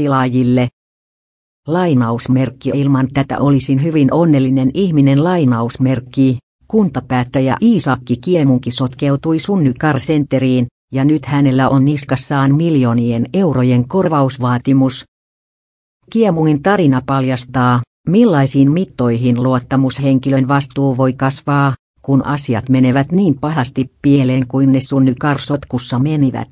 tilaajille. Lainausmerkki ilman tätä olisin hyvin onnellinen ihminen lainausmerkki. Kuntapäättäjä Iisakki Kiemunki sotkeutui sunnykarsenteriin, ja nyt hänellä on niskassaan miljoonien eurojen korvausvaatimus. Kiemungin tarina paljastaa, millaisiin mittoihin luottamushenkilön vastuu voi kasvaa, kun asiat menevät niin pahasti pieleen kuin ne Sunnykar sotkussa menivät.